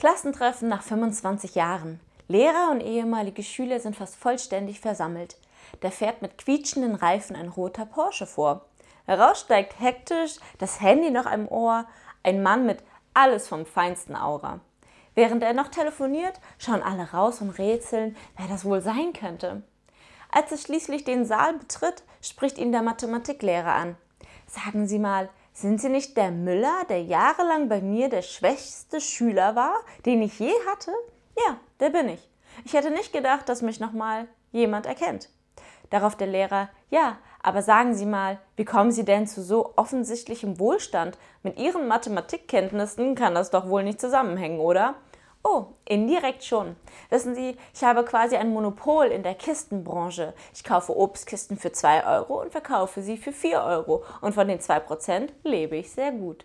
Klassentreffen nach 25 Jahren. Lehrer und ehemalige Schüler sind fast vollständig versammelt. Da fährt mit quietschenden Reifen ein roter Porsche vor. Heraus steigt hektisch, das Handy noch im Ohr, ein Mann mit alles vom feinsten Aura. Während er noch telefoniert, schauen alle raus und rätseln, wer das wohl sein könnte. Als er schließlich den Saal betritt, spricht ihn der Mathematiklehrer an. Sagen Sie mal, sind Sie nicht der Müller, der jahrelang bei mir der schwächste Schüler war, den ich je hatte? Ja, der bin ich. Ich hätte nicht gedacht, dass mich nochmal jemand erkennt. Darauf der Lehrer, ja, aber sagen Sie mal, wie kommen Sie denn zu so offensichtlichem Wohlstand? Mit Ihren Mathematikkenntnissen kann das doch wohl nicht zusammenhängen, oder? Oh, indirekt schon. Wissen Sie, ich habe quasi ein Monopol in der Kistenbranche. Ich kaufe Obstkisten für 2 Euro und verkaufe sie für 4 Euro. Und von den 2% lebe ich sehr gut.